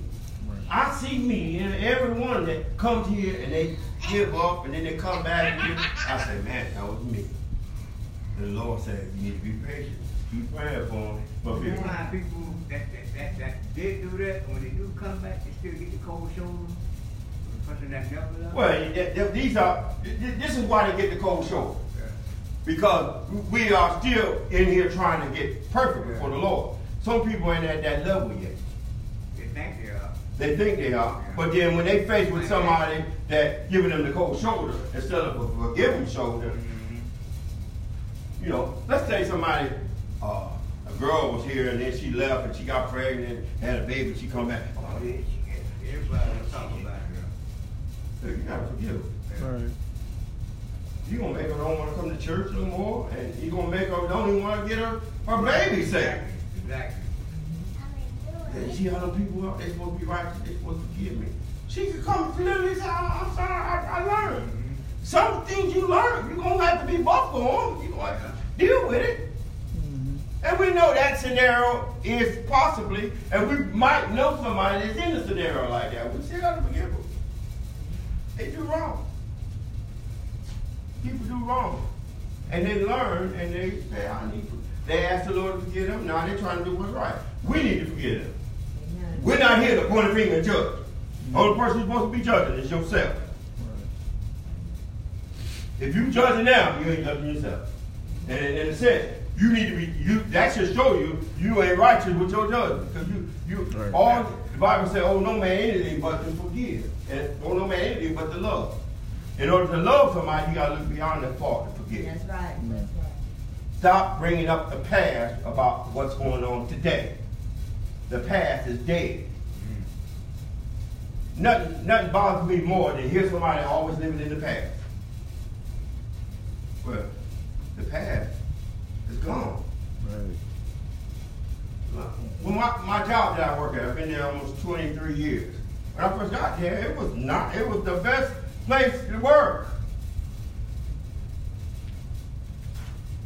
I see me and everyone that comes here and they give up and then they come back here. I say, man, that was me. And the Lord said, you need to be patient. Keep praying for them. But You people, find people that, that, that, that did do that, when they do come back, they still get the cold shoulder. The person that never well, th- th- these are, th- th- this is why they get the cold shoulder. Yeah. Because we are still in here trying to get perfect before the Lord. Some people ain't at that level yet. They think they are. They think they are, but then when they face with somebody that giving them the cold shoulder instead of a forgiving shoulder, Mm-hmm. you know, let's say somebody, uh, girl was here and then she left and she got pregnant, had a baby, she come back. Oh yeah, Everybody wanna about her. You gotta forgive her. Right. You gonna make her don't wanna come to church no more, and you gonna make her don't even wanna get her her baby saved. Exactly. And see how them people are, they supposed to be righteous, they supposed to forgive me. She could come to literally say, I'm sorry, I, I learned. Some things you learn, you're gonna have to be buffed on. You're gonna have to deal with it. And we know that scenario is possibly, and we might know somebody that's in a scenario like that. We still gotta forgive them. They do wrong. People do wrong. And they learn and they say, I need to. They ask the Lord to forgive them. Now they're trying to do what's right. We need to forgive them. Amen. We're not here to point a finger and judge. Only person who's supposed to be judging is yourself. If you judging them, you ain't judging yourself. And in a sense, you need to be you. That should show you you ain't righteous with your judgment because you you Right. all the Bible says, "Oh no man anything but to forgive, and oh no man anything but to love." In order to love somebody, you got to look beyond that fault to forgive. That's right, that's right. Stop bringing up the past about what's going on today. The past is dead. Mm. Nothing, nothing bothers me more than hear somebody always living in the past. Well, the past is gone. Right. Well, my, my job that I work at, I've been there almost 23 years. When I first got there, it was not, it was the best place to work.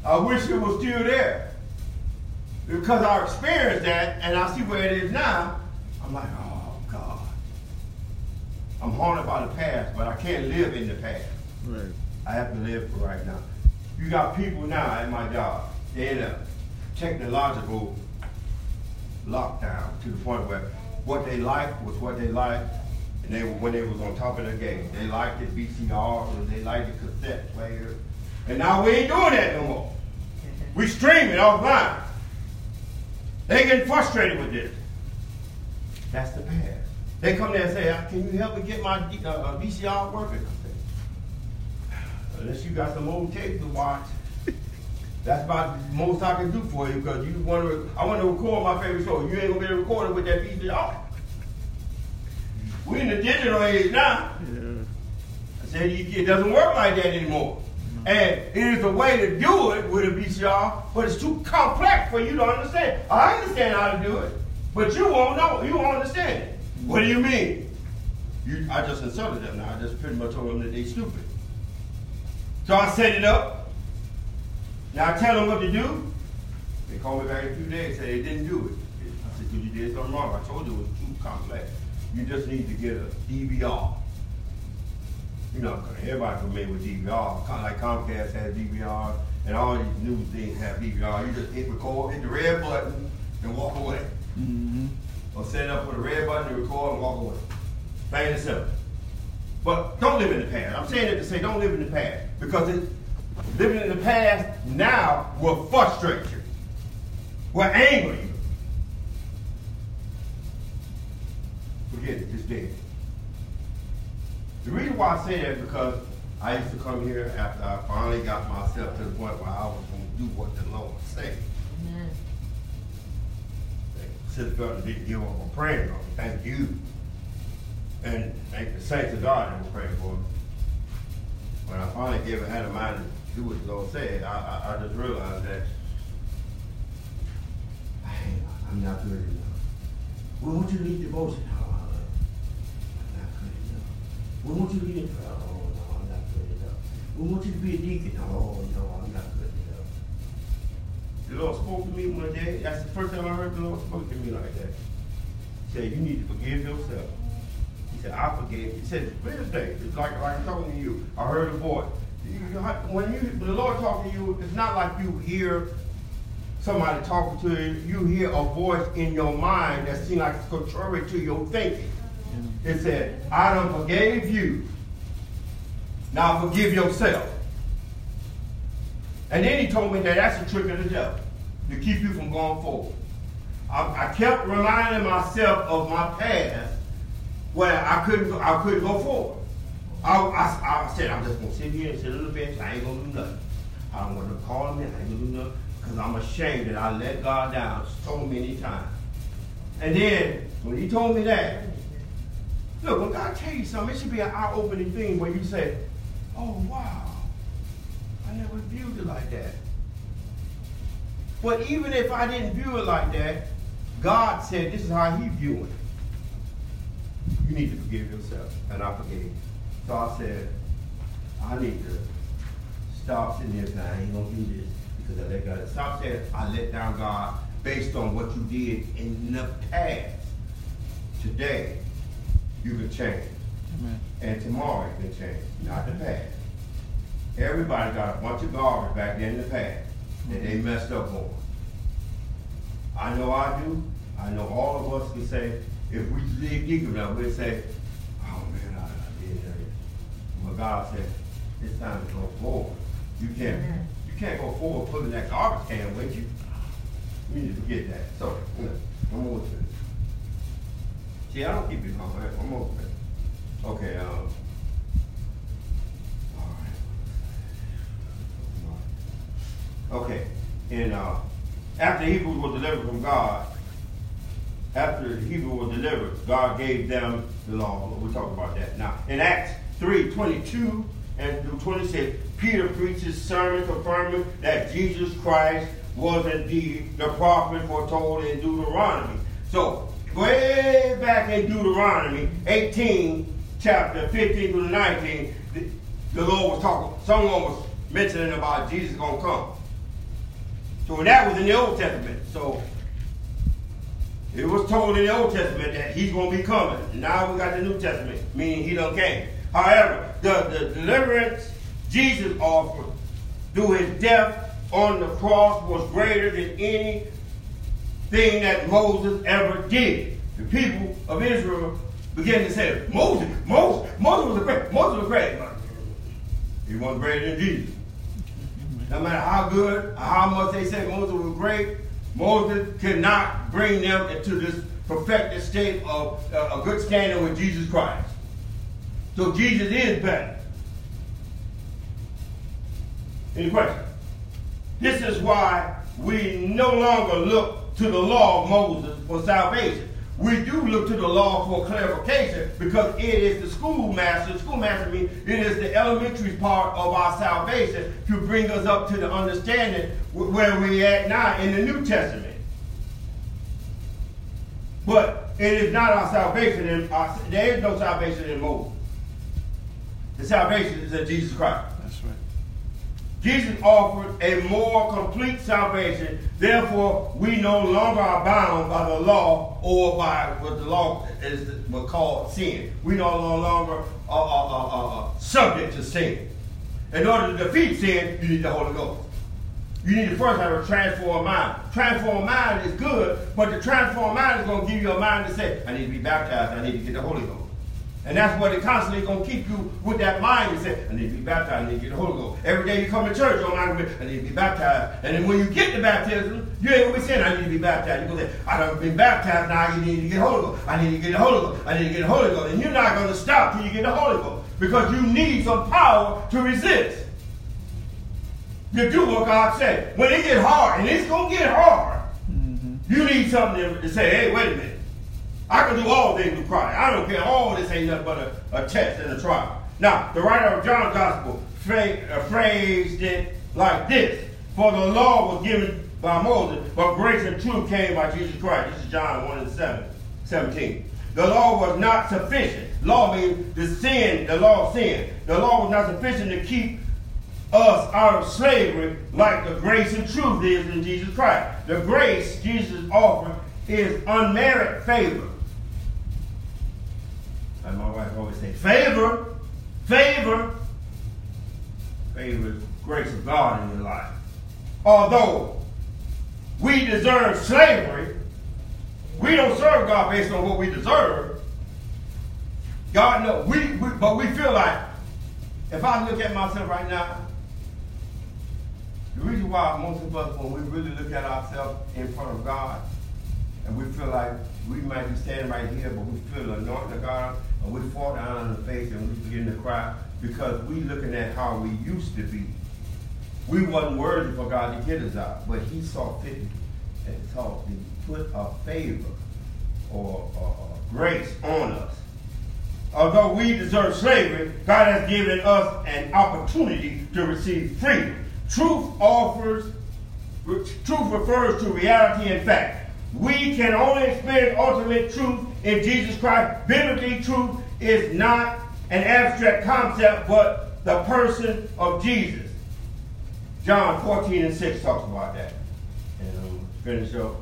I wish it was still there. Because I experienced that and I see where it is now, I'm like, oh God. I'm haunted by the past, but I can't live in the past. Right. I have to live for right now. You got people now at my job. In a technological lockdown to the point where what they liked was what they liked, and they were when they was on top of their game. They liked the VCR and they liked the cassette player, and now we ain't doing that no more. We streaming offline. They getting frustrated with this. That's the past. They come there and say, "Uh, "Can you help me get my uh, uh, VCR working?" I say, Unless you got some old tapes to watch, that's about the most I can do for you because you want to. I want to record my favorite show. You ain't gonna be able to record it with that VCR. We in the digital age now. Yeah. I said it doesn't work like that anymore. Mm-hmm. And it is a way to do it with a VCR, but it's too complex for you to understand. I understand how to do it, but you won't know. You won't understand it. What do you mean? You, I just insulted them now. I just pretty much told them that they stupid. So I set it up. Now I tell them what to do. They call me back in a few days and say they didn't do it. I said, "Cause you did something wrong. I told you it was too complex. You just need to get a DVR. You know, 'cause everybody familiar with DVR. Kind of like Comcast has DVR, and all these new things have DVR. You just hit record, hit the red button, and walk away. Mm-hmm. Or set it up with a red button and record and walk away. Plain and simple. But don't live in the past. I'm saying it to say don't live in the past. Because it, living in the past now will frustrate you. Will anger you. Forget it, it's dead. The reason why I say that is because I used to come here after I finally got myself to the point where I was going to do what the Lord said. Amen. Sister Felton didn't give up on praying for me. Thank you. And thank the saints of God that were praying for me. When I finally gave had a mind do what the Lord said, I, I, I just realized that I'm not good enough. We want you lead devotion. Oh, I'm not good enough. We want you lead prayer. Oh, no, I'm not good enough. We want you be a deacon. Oh, no, I'm not good enough. The Lord spoke to me one day. That's the first time I heard the Lord spoke to me like that. He said, you need to forgive yourself. He said, I forgave. He said, this day, it's like, like I'm talking to you. I heard a voice. You- When you, the Lord talking to you, it's not like you hear somebody talking to you. You hear a voice in your mind that seems like it's contrary to your thinking. It said, I done forgave you. Now forgive yourself. And then he told me that that's a trick of the devil to keep you from going forward. I, I kept reminding myself of my past where I couldn't I couldn't go forward. I, I, I said I'm just gonna sit here and sit on the bench. I ain't gonna do nothing. I don't want to call me. I ain't gonna do nothing. because I'm ashamed that I let God down so many times. And then when he told me that, look, when God tell you something, it should be an eye-opening thing where you say, oh wow, I never viewed it like that. But even if I didn't view it like that, God said this is how he viewed it. You need to forgive yourself. And I forgave. So I said, I need to stop sitting there saying, I ain't gonna do this because I let God. Stop saying, I let down God based on what you did in the past. Today, you can change. Amen. And tomorrow you can change, not the past. Everybody got a bunch of garbage back there in the past that they mm-hmm. messed up on. I know I do. I know all of us can say, if we live deep enough, we'll say, oh man, I, I did that. But God said, it's time to go forward. You can't, you can't go forward pulling that garbage can with you. You need to forget that. So, you know, I'm over to it. See, I don't keep it long. I'm over it. Okay, um. all right. Okay, and uh, after Hebrews were delivered from God, after the Hebrews were delivered, God gave them the law. We'll talk about that now. In Acts 3 22 and through 26, Peter preaches sermon confirming that Jesus Christ was indeed the prophet foretold in Deuteronomy. So, way back in Deuteronomy 18, chapter 15 through 19, the, the Lord was talking, someone was mentioning about Jesus going to come. So that was in the Old Testament. So it was told in the Old Testament that he's going to be coming. Now we got the New Testament, meaning he done came. However, the, the deliverance Jesus offered through his death on the cross was greater than anything that Moses ever did. The people of Israel began to say, Moses, Moses, Moses was great. Moses was great. He wasn't greater than Jesus. No matter how good or how much they say Moses was great, Moses could not bring them into this perfected state of uh, a good standing with Jesus Christ. So Jesus is better. Any questions? This is why we no longer look to the law of Moses for salvation. We do look to the law for clarification because it is the schoolmaster. Schoolmaster means it is the elementary part of our salvation to bring us up to the understanding where we at now in the New Testament. But it is not our salvation. In our, there is no salvation in Moses. The salvation is in Jesus Christ. That's right. Jesus offered a more complete salvation. Therefore, we no longer are bound by the law or by what the law is what called sin. We no longer are, are, are, are subject to sin. In order to defeat sin, you need the Holy Ghost. You need to first have a transformed mind. Transformed mind is good, but the transformed mind is going to give you a mind to say, I need to be baptized, I need to get the Holy Ghost. And that's what it constantly going to keep you with that mind to say, I need to be baptized, I need to get the Holy Ghost. Every day you come to church, your mind will be, I need to be baptized. And then when you get the baptism, you ain't going to be saying, I need to be baptized. You're going to say, I don't been baptized, now you need to get the Holy Ghost. I need to get the Holy Ghost. I need to get the Holy Ghost. And you're not going to stop till you get the Holy Ghost because you need some power to resist. You do what God said. When it get hard, and it's going to get hard, mm-hmm. you need something to say, hey, wait a minute. I can do all things through Christ. I don't care. All this ain't nothing but a, a test and a trial. Now, the writer of John's Gospel uh, phrased it like this. For the law was given by Moses, but grace and truth came by Jesus Christ. This is John 1 and 7, 17. The law was not sufficient. Law means the sin, the law of sin. The law was not sufficient to keep us out of slavery like the grace and truth is in Jesus Christ. The grace Jesus offered is unmerited favor. Always say, favor, favor, favor grace of God in your life. Although we deserve slavery, we don't serve God based on what we deserve. God knows. We, we, but we feel like, if I look at myself right now, the reason why most of us, when we really look at ourselves in front of God, and we feel like we might be standing right here, but we feel the anointing of God, and we fall down on the face and we begin to cry because we looking at how we used to be. we wasn't worthy for God to get us out, but he saw fit and saw to put a favor or, or grace on us. Although we deserve slavery, God has given us an opportunity to receive freedom. Truth offers, truth refers to reality and fact. We can only experience ultimate truth in Jesus Christ. Biblically, truth is not an abstract concept, but the person of Jesus. John 14 and 6 talks about that. And um, finish up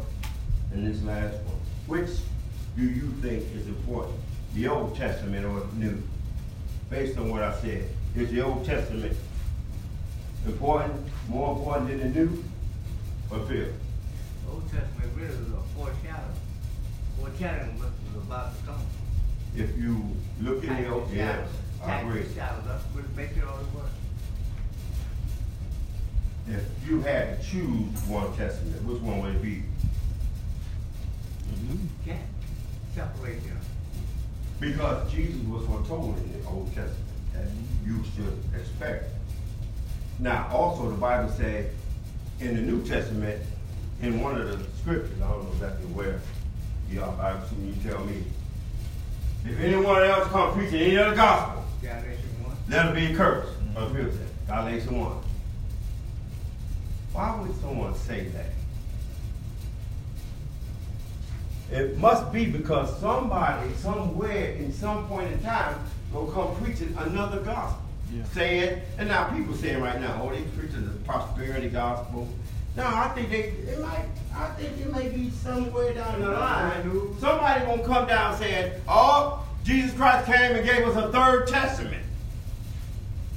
in this last one. Which do you think is important? The Old Testament or the New? Based on what I said. Is the Old Testament important, more important than the New? Or? Old Testament really was a foreshadow. Foreshadowing what was about to come. If you look in the Old, yes, I agree. Shadows, that's what makes it all it was. If you had to choose one testament, which one would it be? Mm-hmm. Can't separate them. Because Jesus was foretold in the Old Testament that you should expect. Now, also the Bible said in the New Testament, in one of the scriptures, I don't know exactly where, y'all, I assume you tell me. If anyone else come preaching any other gospel, Galatians one. let him be cursed. Or Phil said, Galatians 1. Why would someone say that? It must be because somebody, somewhere, in some point in time, will come preaching another gospel. Yeah. Saying, and now people saying right now, oh, they preaching the prosperity gospel. No, I think they, it might, I think it may be somewhere down the line. Somebody gonna come down saying, oh, Jesus Christ came and gave us a third testament.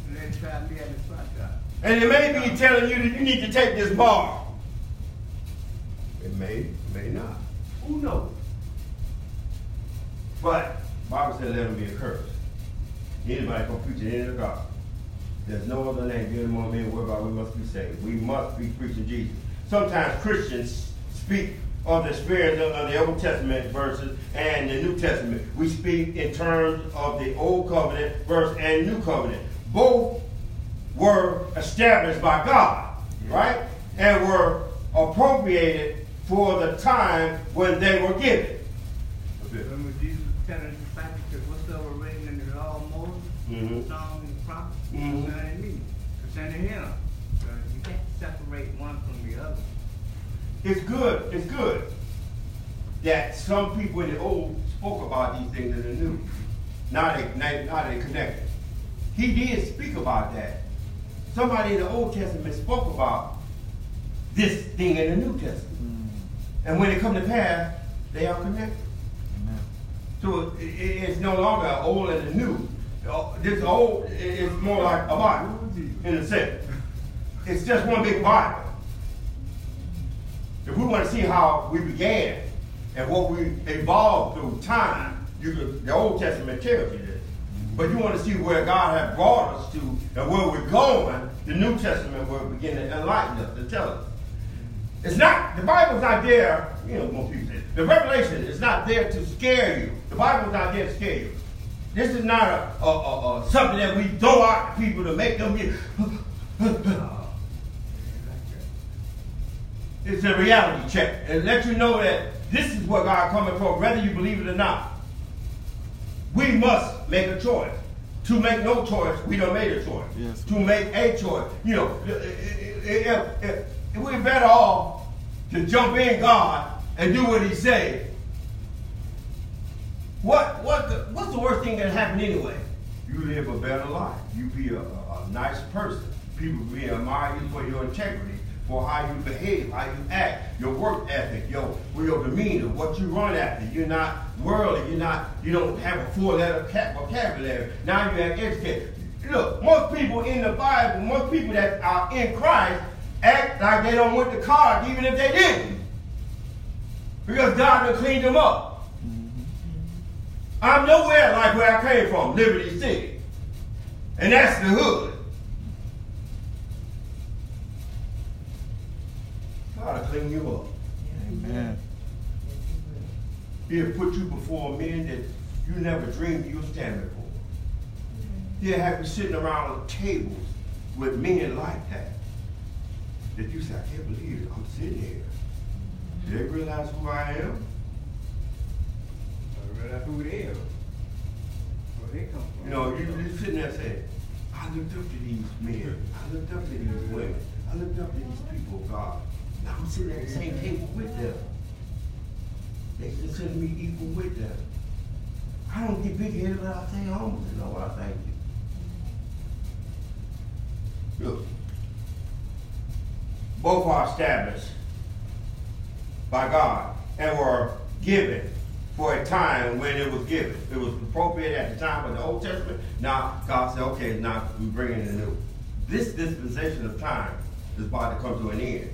And then try to be at the front side. And it may be telling you that you need to take this bar. It may, may not. Who knows? But Bible said let him be accursed. Anybody can preach any of the gospel. There's no other name given among men whereby we must be saved. We must be preaching Jesus. Sometimes Christians speak of the experience of the Old Testament verses and the New Testament. We speak in terms of the Old Covenant verse and New Covenant. Both were established by God, right? And were appropriated for the time when they were given. Remember Jesus telling his disciples that whatsoever written in the law of Moses, Mhm. the Psalms and the prophets, Mhm. concerning me, concerning him. So you can't separate one from the other. It's good, it's good that some people in the old spoke about these things in the new. Now they, now, now they connected. He did speak about that. Somebody in the Old Testament spoke about this thing in the New Testament. And when it come to pass, they are connected. Amen. So it, it- it's no longer old and the new. Uh, This old is more like a Bible in a sense. It's just one big Bible. If we want to see how we began and what we evolved through time, you could, the Old Testament tells you this. But you want to see where God has brought us to and where we're going, the New Testament will begin to enlighten us, to tell us. It's not, the Bible's not there, you know, most people say, the revelation is not there to scare you. The Bible's not there to scare you. This is not a, a, a, a something that we throw out to people to make them get, it ain't like that. it's a reality check and let you know that this is what God coming for, whether you believe it or not. We must make a choice. To make no choice, we don't make a choice. Yes. To make a choice, you know, if, if, if we're better off to jump in God and do what He say. What what the, what's the worst thing that happen anyway? You live a better life. You be a, a, a nice person. People be admire you for your integrity, for how you behave, how you act, your work ethic, your your demeanor, what you run after. You're not worldly. You're not. You don't have a full letter ca- vocabulary. Now you have educated. Look, most people in the Bible, most people that are in Christ, act like they don't want the card, even if they didn't, because God will clean them up. I'm nowhere like where I came from, Liberty City. And that's the hood. God will clean you up. Amen. He'll put you before men that you never dreamed you were standing before. He'll have you sitting around tables with men like that. that you say, I can't believe it. I'm sitting here. Do they realize who I am? Realize who they are. Where they come from. You know, you, you sitting there saying, I looked up to these men. I looked up to these women. I looked up to these people of God. Now I'm sitting at the same table with them. They consider me equal with them. I don't get big headed, but I stay humble. You know what I thank you. Look, both are established by God and were given for a time when it was given. It was appropriate at the time of the Old Testament. Now God said, okay, now we bring in the new. This dispensation of time is about to come to an end.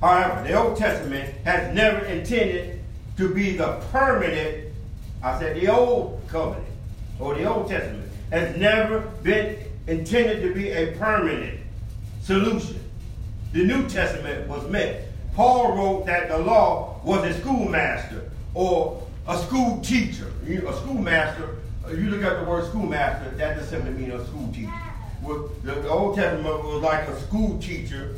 However, the Old Testament has never intended to be the permanent, I said the Old Covenant, or the Old Testament, has never been intended to be a permanent solution. The New Testament was meant. Paul wrote that the law was a schoolmaster or a school teacher. A schoolmaster, uh, you look at the word schoolmaster, that doesn't simply mean a school teacher. Well, The the Old Testament was like a school teacher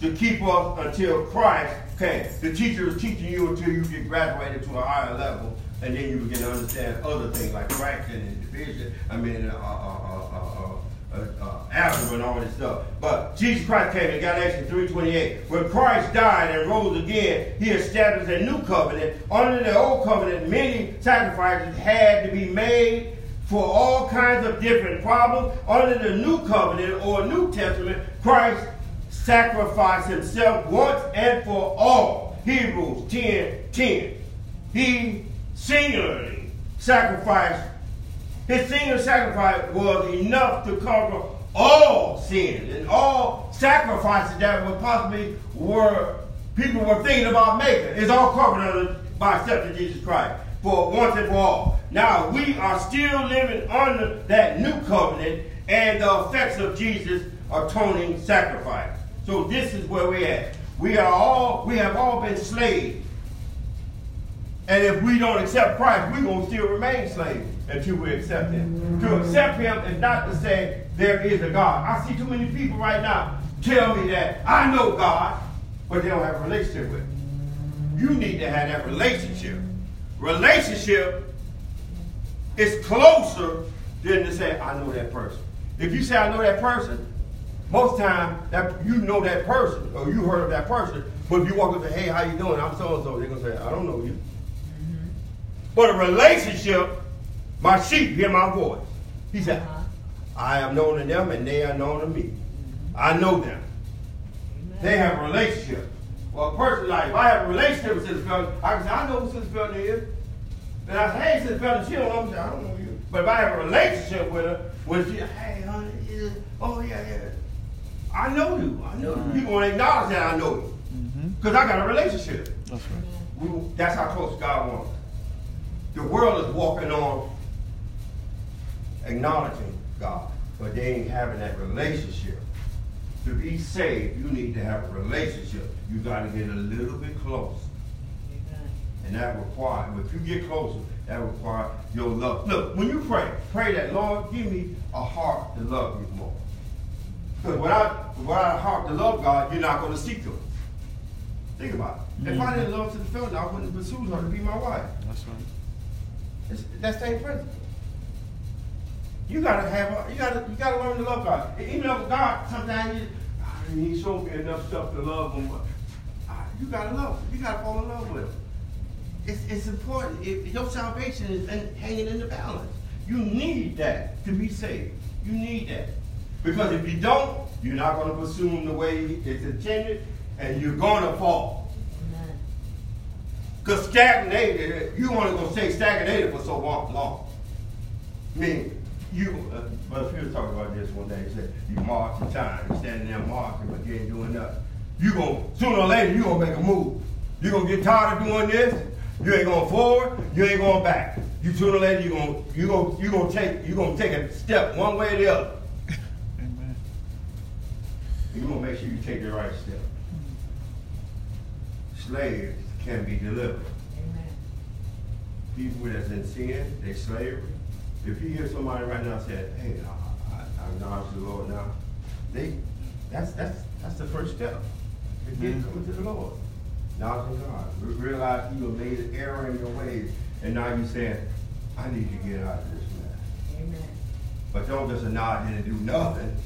to keep us until Christ came. The teacher is teaching you until you get graduated to a higher level, and then you begin to understand other things like fraction and division. I mean, uh, uh, uh, uh, uh, algebra and all this stuff. But Jesus Christ came in Galatians 3.28. When Christ died and rose again, he established a new covenant. Under the old covenant, many sacrifices had to be made for all kinds of different problems. Under the new covenant or New Testament, Christ sacrificed himself once and for all. Hebrews 10 10. He singularly sacrificed. His single sacrifice was enough to cover all sins and all sacrifices that were possibly were people were thinking about making. It's all covered under, by accepting Jesus Christ for once and for all. Now we are still living under that new covenant and the effects of Jesus' atoning sacrifice. So this is where we're at. We are all we have all been slaves. And if we don't accept Christ, we're to still remain slaves until we accept Him. To accept Him is not to say there is a God. I see too many people right now tell me that I know God, but they don't have a relationship with Him. You need to have that relationship. Relationship is closer than to say, I know that person. If you say, I know that person, most time that you know that person or you heard of that person, but if you walk up and say, hey, how you doing? I'm so and so. They're gonna say, I don't know you. But a relationship, my sheep hear my voice. He said, Uh-huh. I am known to them and they are known to me. I know them. They have a relationship. Well, a person like if I have a relationship with Sister Felton, I can say, I know who Sister Felton is. And I say, hey, Sister Felton, she don't know me. I don't know you. But if I have a relationship with her, when she, hey, honey, yeah, oh yeah, yeah. I know you. I know you. People want to acknowledge that I know you. Because I got a relationship. That's right. We, that's how close God wants. The world is walking on acknowledging God, but they ain't having that relationship. To be saved, you need to have a relationship. You got to get a little bit close. And that requires, if you get closer, that requires your love. Look, when you pray, pray that, Lord, give me a heart to love you more. Because without, without a heart to love God, you're not going to seek Him. Think about it. If I mm-hmm. didn't love to the Felton, I wouldn't pursue her to be my wife. That's right. It's that same principle. You gotta have, you gotta, you gotta learn to love God. Even though God, sometimes you, "Ah, He showed me enough stuff to love Him. but, You gotta love Him. You gotta fall in love with Him. It's, it's important. If your salvation is in, hanging in the balance. You need that to be saved. You need that because if you don't, you're not gonna pursue Him the way it's intended, and you're gonna fall. Because stagnated, you only gonna stay stagnated for so long. long. I mean, you, uh, you was talking about this one day, he said, you march in time, You're standing there marching, but you ain't doing nothing. You gonna, sooner or later, you gonna make a move. You gonna get tired of doing this, you ain't going forward, you ain't going back. You sooner or later, you gonna, you gonna, you gonna take, you gonna take a step one way or the other. Amen. You gonna make sure you take the right step. Slaves can be delivered. Amen. People that's in sin, they slavery. If you hear somebody right now say, "Hey, I, I, I acknowledge the Lord now," they that's that's that's the first step. Forget Mhm. coming to the Lord. Knowledge of God. Re- Realize you have made an error in your ways, and now you're saying, I need to get out of this mess. Amen. But don't just nod and do nothing.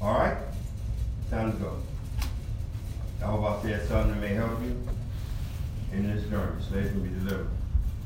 All right? Time to go. I hope I said something that may help you in this journey. Slaves can be delivered.